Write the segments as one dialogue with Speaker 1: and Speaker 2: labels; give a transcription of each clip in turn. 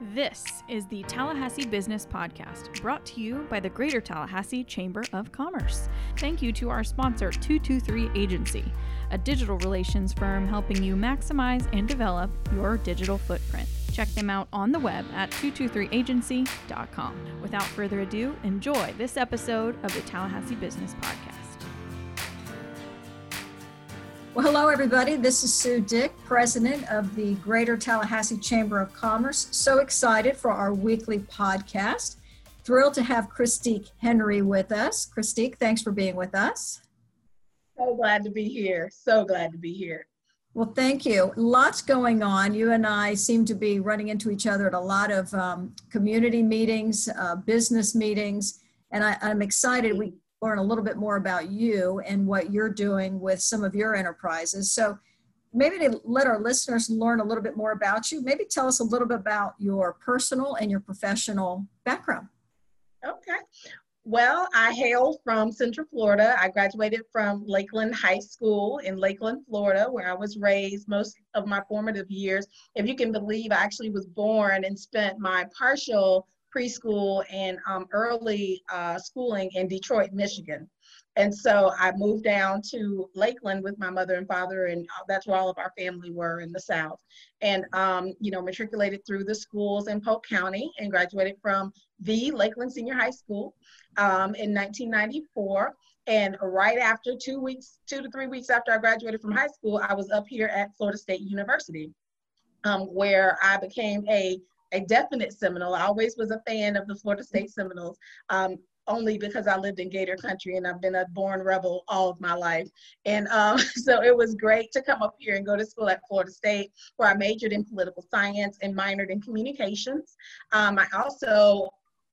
Speaker 1: This is the Tallahassee Business Podcast, brought to you by the Greater Tallahassee Chamber of Commerce. Thank you to our sponsor, 223 Agency, a digital relations firm helping you maximize and develop your digital footprint. Check them out on the web at 223agency.com. Without further ado, enjoy this episode of the Tallahassee Business Podcast.
Speaker 2: Well, hello, everybody. This is Sue Dick, president of the Greater Tallahassee Chamber of Commerce. So excited for our weekly podcast. Thrilled to have Christic Henry with us. Christic, thanks for being with us.
Speaker 3: So glad to be here. So glad to be here.
Speaker 2: Well, thank you. Lots going on. You and I seem to be running into each other at a lot of um, community meetings, uh, business meetings, and I, I'm excited. We learn a little bit more about you and what you're doing with some of your enterprises. So maybe to let our listeners learn a little bit more about you, maybe tell us a little bit about your personal and your professional background.
Speaker 3: Okay. Well, I hail from Central Florida. I graduated from Lakeland High School in Lakeland, Florida, where I was raised most of my formative years. If you can believe, I actually was born and spent my partial preschool and um, early uh, schooling in Detroit, Michigan. And so I moved down to Lakeland with my mother and father, and uh, that's where all of our family were in the South. And, um, you know, matriculated through the schools in Polk County and graduated from the Lakeland Senior High School um, in 1994. And right after two weeks, two to three weeks after I graduated from high school, I was up here at Florida State University, um, where I became a a definite Seminole. I always was a fan of the Florida State Seminoles. Um, only because I lived in Gator country and I've been a born rebel all of my life. And um, so it was great to come up here and go to school at Florida State, where I majored in political science and minored in communications. Um, I also,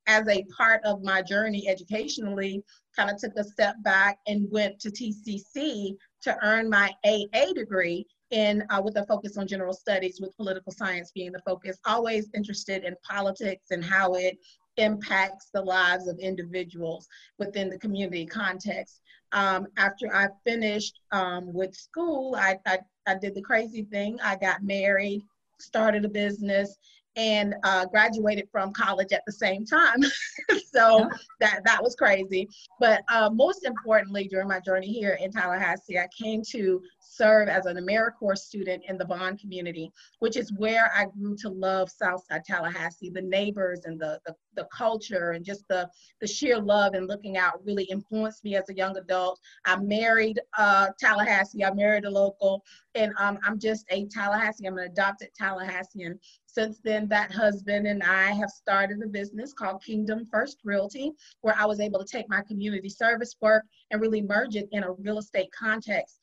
Speaker 3: as a part of my journey educationally, kind of took a step back and went to TCC to earn my AA degree in uh, with a focus on general studies with political science being the focus always interested in politics and how it impacts the lives of individuals within the community context. Um, after i finished um, with school I, I, I did the crazy thing. I got married started a business and uh, graduated from college at the same time. so that that was crazy. But uh, most importantly, during my journey here in Tallahassee, I came to serve as an AmeriCorps student in the Bond community, which is where I grew to love Southside Tallahassee. The neighbors and the, the, the culture and just the, the sheer love and looking out really influenced me as a young adult. I married uh, Tallahassee, I married a local, and um, I'm just a Tallahassee, I'm an adopted Tallahassean. Since then, that husband and I have started a business called Kingdom First Realty, where I was able to take my community service work and really merge it in a real estate context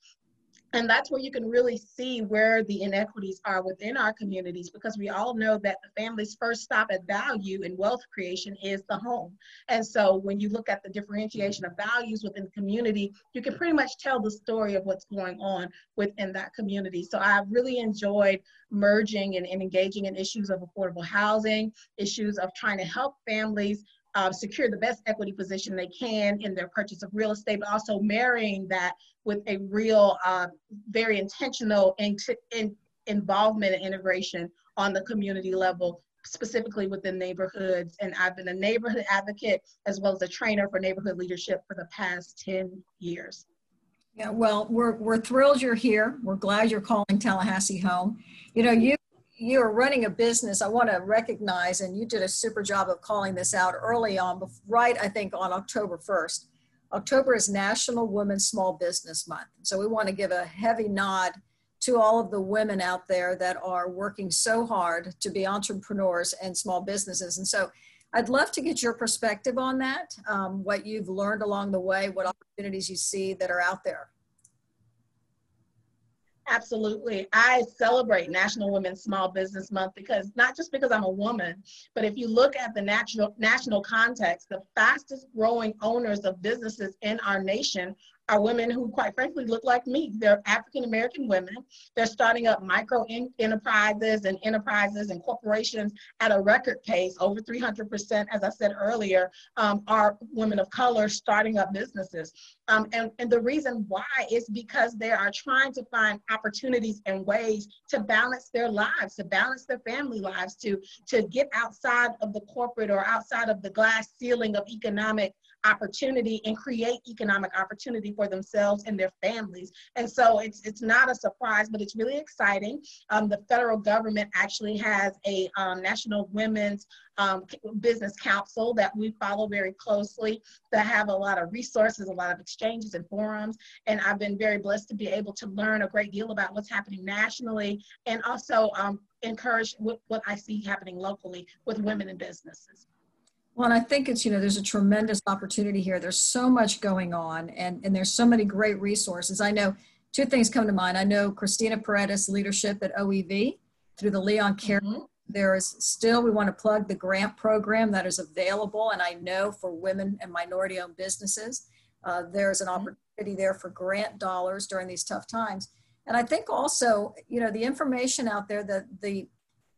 Speaker 3: and that's where you can really see where the inequities are within our communities because we all know that the family's first stop at value and wealth creation is the home. And so when you look at the differentiation of values within the community, you can pretty much tell the story of what's going on within that community. So I've really enjoyed merging and, and engaging in issues of affordable housing, issues of trying to help families uh, secure the best equity position they can in their purchase of real estate, but also marrying that with a real, uh, very intentional in, in involvement and integration on the community level, specifically within neighborhoods. And I've been a neighborhood advocate as well as a trainer for neighborhood leadership for the past 10 years.
Speaker 2: Yeah, well, we're, we're thrilled you're here. We're glad you're calling Tallahassee home. You know, you you're running a business, I want to recognize, and you did a super job of calling this out early on, right, I think on October 1st. October is National Women's Small Business Month. So we want to give a heavy nod to all of the women out there that are working so hard to be entrepreneurs and small businesses. And so I'd love to get your perspective on that, um, what you've learned along the way, what opportunities you see that are out there.
Speaker 3: Absolutely. I celebrate National Women's Small Business Month because not just because I'm a woman, but if you look at the natural national context, the fastest growing owners of businesses in our nation are women who, quite frankly, look like me. They're African American women. They're starting up micro enterprises and enterprises and corporations at a record pace, over 300%, as I said earlier, um, are women of color starting up businesses. Um, and, and the reason why is because they are trying to find opportunities and ways to balance their lives, to balance their family lives, to, to get outside of the corporate or outside of the glass ceiling of economic opportunity and create economic opportunity for themselves and their families. And so it's it's not a surprise, but it's really exciting. Um, the federal government actually has a um, National Women's um, Business Council that we follow very closely that have a lot of resources, a lot of exchanges and forums. And I've been very blessed to be able to learn a great deal about what's happening nationally and also um, encourage what, what I see happening locally with women in businesses.
Speaker 2: Well, and I think it's, you know, there's a tremendous opportunity here. There's so much going on and, and there's so many great resources. I know two things come to mind. I know Cristina Paredes' leadership at OEV through the Leon Care. Mm-hmm. There is still, we want to plug the grant program that is available. And I know for women and minority owned businesses, uh, there's an mm-hmm. opportunity there for grant dollars during these tough times. And I think also, you know, the information out there that the,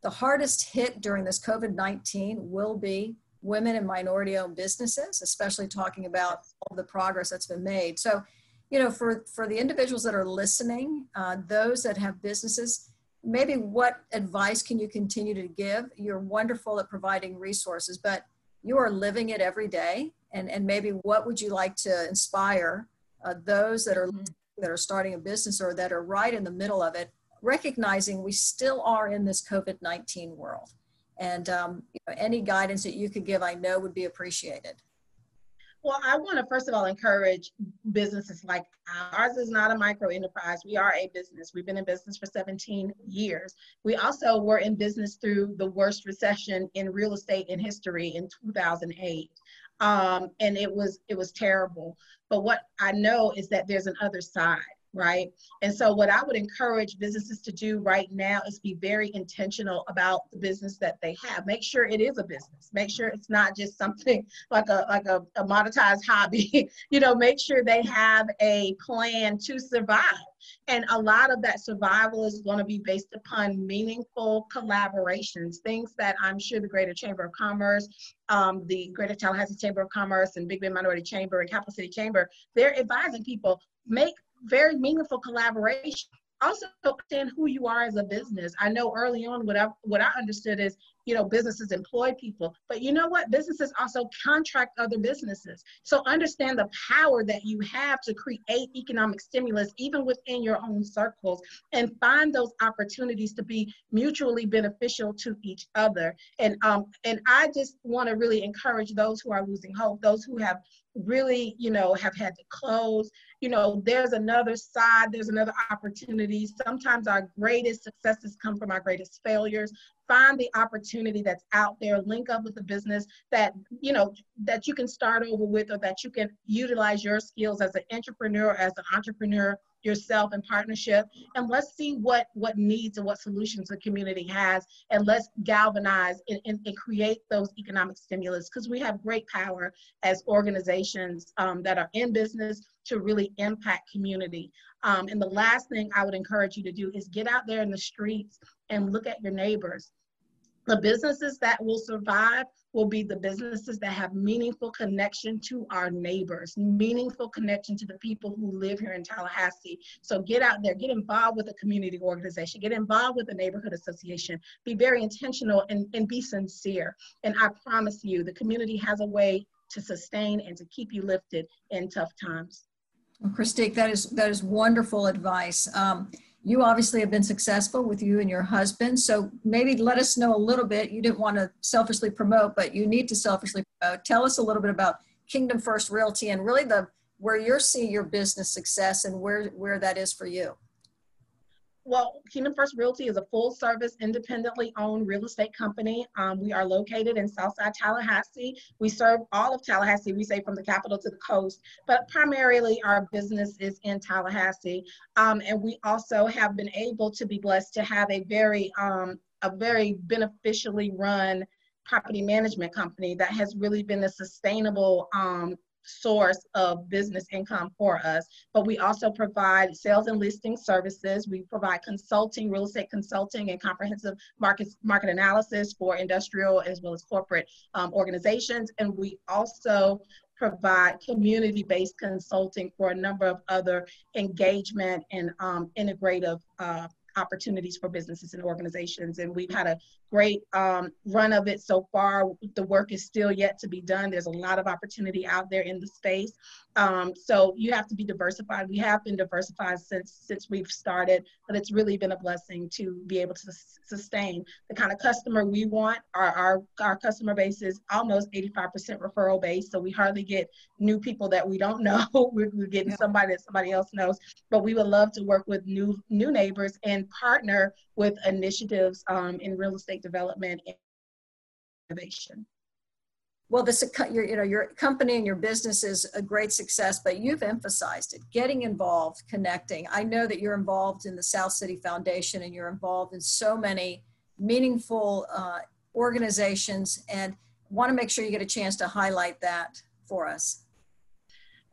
Speaker 2: the hardest hit during this COVID 19 will be women and minority owned businesses, especially talking about all the progress that's been made. So, you know, for, for the individuals that are listening, uh, those that have businesses, maybe what advice can you continue to give? You're wonderful at providing resources, but you are living it every day. And, and maybe what would you like to inspire uh, those that are mm-hmm. that are starting a business or that are right in the middle of it, recognizing we still are in this COVID 19 world? And um, you know, any guidance that you could give, I know would be appreciated.
Speaker 3: Well, I want to first of all encourage businesses like ours is not a micro enterprise. We are a business. We've been in business for 17 years. We also were in business through the worst recession in real estate in history in 2008. Um, and it was it was terrible. But what I know is that there's an other side right? And so, what I would encourage businesses to do right now is be very intentional about the business that they have. Make sure it is a business. Make sure it's not just something like a like a, a monetized hobby. you know, make sure they have a plan to survive. And a lot of that survival is going to be based upon meaningful collaborations, things that I'm sure the Greater Chamber of Commerce, um, the Greater Tallahassee Chamber of Commerce, and Big Bend Minority Chamber and Capital City Chamber, they're advising people make very meaningful collaboration. Also understand who you are as a business. I know early on what I what I understood is, you know, businesses employ people, but you know what? Businesses also contract other businesses. So understand the power that you have to create economic stimulus even within your own circles and find those opportunities to be mutually beneficial to each other. And um and I just want to really encourage those who are losing hope, those who have really, you know, have had to close. You know, there's another side, there's another opportunity. Sometimes our greatest successes come from our greatest failures. Find the opportunity that's out there, link up with a business that, you know, that you can start over with or that you can utilize your skills as an entrepreneur, as an entrepreneur yourself in partnership. And let's see what what needs and what solutions the community has. And let's galvanize and, and, and create those economic stimulus. Because we have great power as organizations um, that are in business to really impact community. Um, and the last thing i would encourage you to do is get out there in the streets and look at your neighbors the businesses that will survive will be the businesses that have meaningful connection to our neighbors, meaningful connection to the people who live here in Tallahassee. So get out there, get involved with a community organization, get involved with a neighborhood association, be very intentional and, and be sincere. And I promise you, the community has a way to sustain and to keep you lifted in tough times.
Speaker 2: Well, Christic, that is that is wonderful advice. Um, you obviously have been successful with you and your husband. So maybe let us know a little bit. You didn't want to selfishly promote, but you need to selfishly promote. Tell us a little bit about Kingdom First Realty and really the where you're seeing your business success and where where that is for you.
Speaker 3: Well, Kingdom First Realty is a full service, independently owned real estate company. Um, we are located in Southside Tallahassee. We serve all of Tallahassee, we say from the capital to the coast, but primarily our business is in Tallahassee. Um, and we also have been able to be blessed to have a very, um, a very beneficially run property management company that has really been a sustainable um, source of business income for us. But we also provide sales and listing services. We provide consulting, real estate consulting, and comprehensive market market analysis for industrial as well as corporate um, organizations. And we also provide community-based consulting for a number of other engagement and um, integrative uh, opportunities for businesses and organizations. And we've had a great um, run of it so far. The work is still yet to be done. There's a lot of opportunity out there in the space. Um, so you have to be diversified. We have been diversified since since we've started, but it's really been a blessing to be able to sustain the kind of customer we want. Our our, our customer base is almost 85% referral based, so we hardly get new people that we don't know. we're, we're getting yeah. somebody that somebody else knows. But we would love to work with new new neighbors and partner with initiatives um, in real estate development and innovation.
Speaker 2: Well, this your you know your company and your business is a great success, but you've emphasized it, getting involved, connecting. I know that you're involved in the South City Foundation and you're involved in so many meaningful uh, organizations, and want to make sure you get a chance to highlight that for us.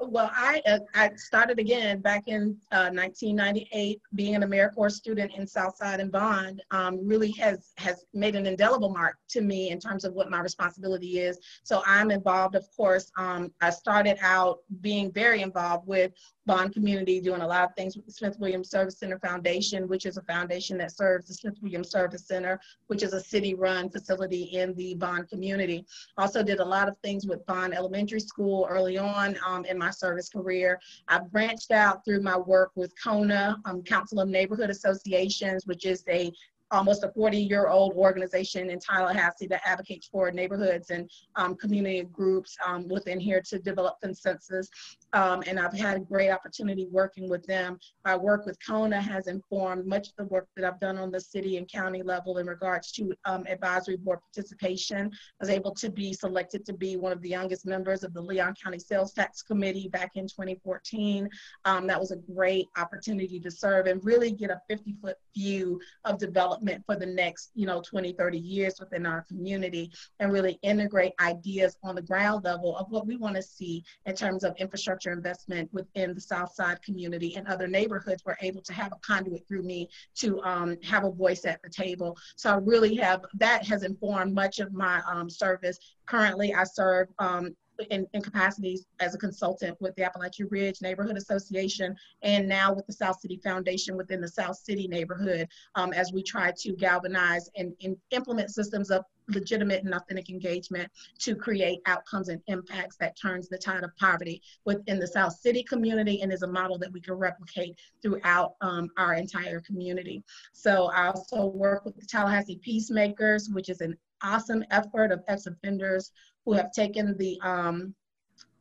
Speaker 3: Well, I uh, I started again back in uh, 1998. Being an AmeriCorps student in Southside and Bond um, really has has made an indelible mark to me in terms of what my responsibility is. So I'm involved, of course. Um, I started out being very involved with Bond community, doing a lot of things with the Smith Williams Service Center Foundation, which is a foundation that serves the Smith Williams Service Center, which is a city-run facility in the Bond community. Also did a lot of things with Bond Elementary School early on um, in my service career. I branched out through my work with CONA, um, Council of Neighborhood Associations, which is a almost a 40 year old organization in Tallahassee that advocates for neighborhoods and um, community groups um, within here to develop consensus. Um, and I've had a great opportunity working with them. My work with CONA has informed much of the work that I've done on the city and county level in regards to um, advisory board participation. I was able to be selected to be one of the youngest members of the Leon County Sales Tax Committee back in 2014. Um, that was a great opportunity to serve and really get a 50 foot view of development for the next, you know, 20, 30 years within our community and really integrate ideas on the ground level of what we want to see in terms of infrastructure investment within the South Side community and other neighborhoods. We're able to have a conduit through me to um, have a voice at the table. So I really have, that has informed much of my um, service. Currently, I serve um, in, in, capacities as a consultant with the Apalachee Ridge Neighborhood Association and now with the South City Foundation within the South City neighborhood um, as we try to galvanize and, and, implement systems of legitimate and authentic engagement to create outcomes and impacts that turns the tide of poverty within the South City community and is a model that we can replicate throughout um, our entire community. So I also work with the Tallahassee Peacemakers, which is an awesome effort of ex-offenders who have taken the um,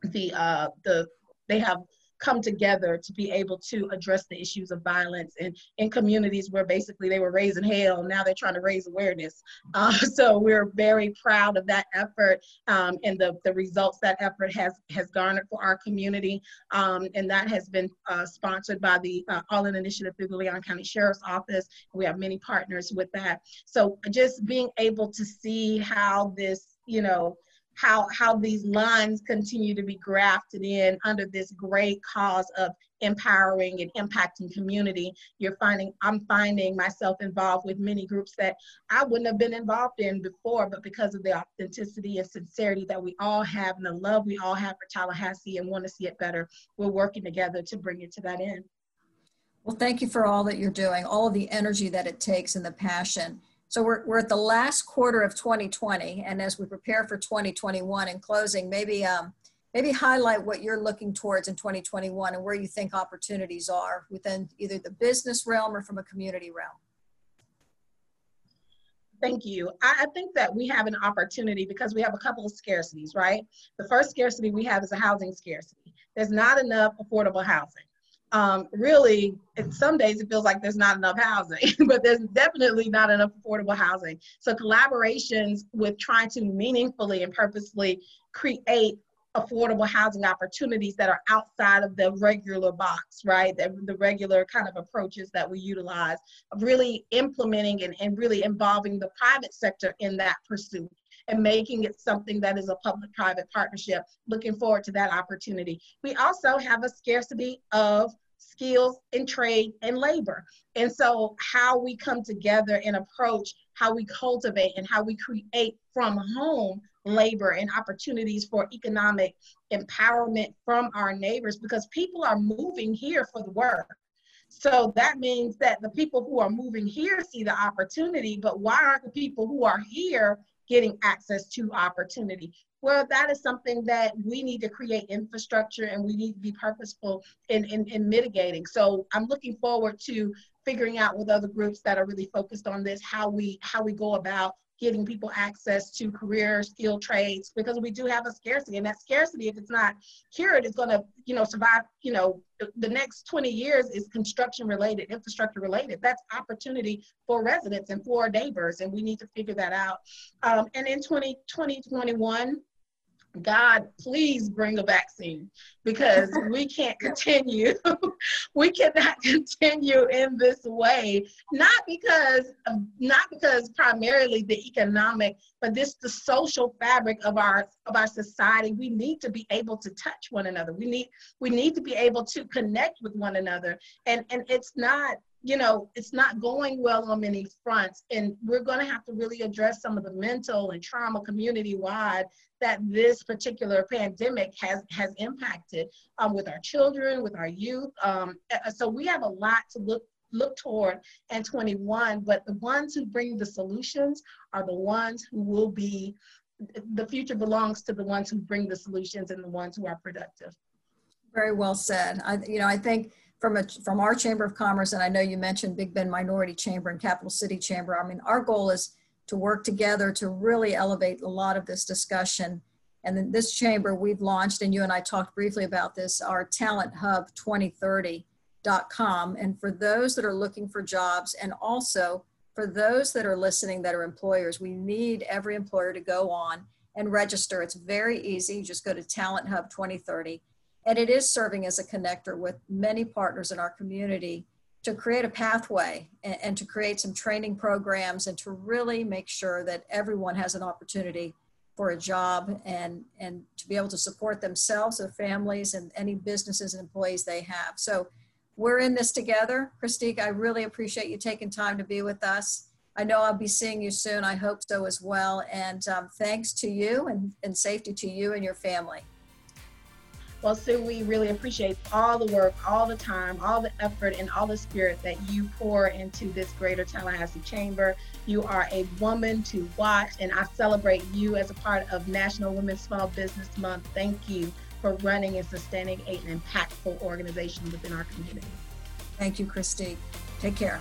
Speaker 3: the uh, the they have come together to be able to address the issues of violence in, in communities where basically they were raising hell. Now they're trying to raise awareness. Uh, so we're very proud of that effort um, and the, the results that effort has, has garnered for our community. Um, and that has been uh, sponsored by the uh, All In Initiative through the Leon County Sheriff's Office. We have many partners with that. So just being able to see how this, you know, how how these lines continue to be grafted in under this great cause of empowering and impacting community. You're finding i'm finding myself involved with many groups that i wouldn't have been involved in before but because of the authenticity and sincerity that we all have and the love we all have for tallahassee and want to see it better we're working together to bring it to that end.
Speaker 2: Well thank you for all that you're doing all of the energy that it takes and the passion so we're, we're at the last quarter of 2020, and as we prepare for 2021 in closing, maybe um, maybe highlight what you're looking towards in 2021 and where you think opportunities are within either the business realm or from a community realm.
Speaker 3: Thank you. I, think that we have an opportunity because we have a couple of scarcities, right? The first scarcity we have is a housing scarcity. There's not enough affordable housing um, really, some days it feels like there's not enough housing, but there's definitely not enough affordable housing. So collaborations with trying to meaningfully and purposely create affordable housing opportunities that are outside of the regular box, right? The, the regular kind of approaches that we utilize, really implementing and, and really involving the private sector in that pursuit and making it something that is a public private partnership. Looking forward to that opportunity. We also have a scarcity of skills and trade and labor. And so, how we come together and approach how we cultivate and how we create from home labor and opportunities for economic empowerment from our neighbors because people are moving here for the work. So that means that the people who are moving here see the opportunity, but why aren't the people who are here getting access to opportunity? Well, that is something that we need to create infrastructure and we need to be purposeful in, in, in mitigating. So I'm looking forward to figuring out with other groups that are really focused on this how we how we go about getting people access to career skill trades because we do have a scarcity and that scarcity if it's not cured is going to you know survive you know the, the, next 20 years is construction related infrastructure related. That's opportunity for residents and for neighbors and we need to figure that out. Um, and in 20, 2021 God, please bring a vaccine because we can't continue. we cannot continue in this way. Not because, um, not because primarily the economic, but this the social fabric of our of our society. We need to be able to touch one another. We need we need to be able to connect with one another. And and it's not you know, it's not going well on many fronts. And we're going to have to really address some of the mental and trauma community wide that this particular pandemic has, has impacted um, with our children, with our youth. Um, so we have a lot to look look toward and 21 but the ones who bring the solutions are the ones who will be the future belongs to the ones who bring the solutions and the ones who are productive
Speaker 2: very well said i you know i think from a, from our Chamber of Commerce, and I know you mentioned Big Bend Minority Chamber and Capital City Chamber. I mean, our goal is to work together to really elevate a lot of this discussion. And then this chamber we've launched, and you and I talked briefly about this, our Talent Hub 2030.com. And for those that are looking for jobs, and also for those that are listening that are employers, we need every employer to go on and register. It's very easy. Just go to Talent Hub 2030 and it is serving as a connector with many partners in our community to create a pathway and, and, to create some training programs and to really make sure that everyone has an opportunity for a job and, and to be able to support themselves, their families, and any businesses and employees they have. So we're in this together. Christic, I really appreciate you taking time to be with us. I know I'll be seeing you soon. I hope so as well. And um, thanks to you and, and safety to you and your family.
Speaker 3: Well, Sue, we really appreciate all the work, all the time, all the effort, and all the spirit that you pour into this Greater Tallahassee Chamber. You are a woman to watch, and I celebrate you as a part of National Women's Small Business Month. Thank you for running and sustaining an impactful organization within our community.
Speaker 2: Thank you, Christy. Take care.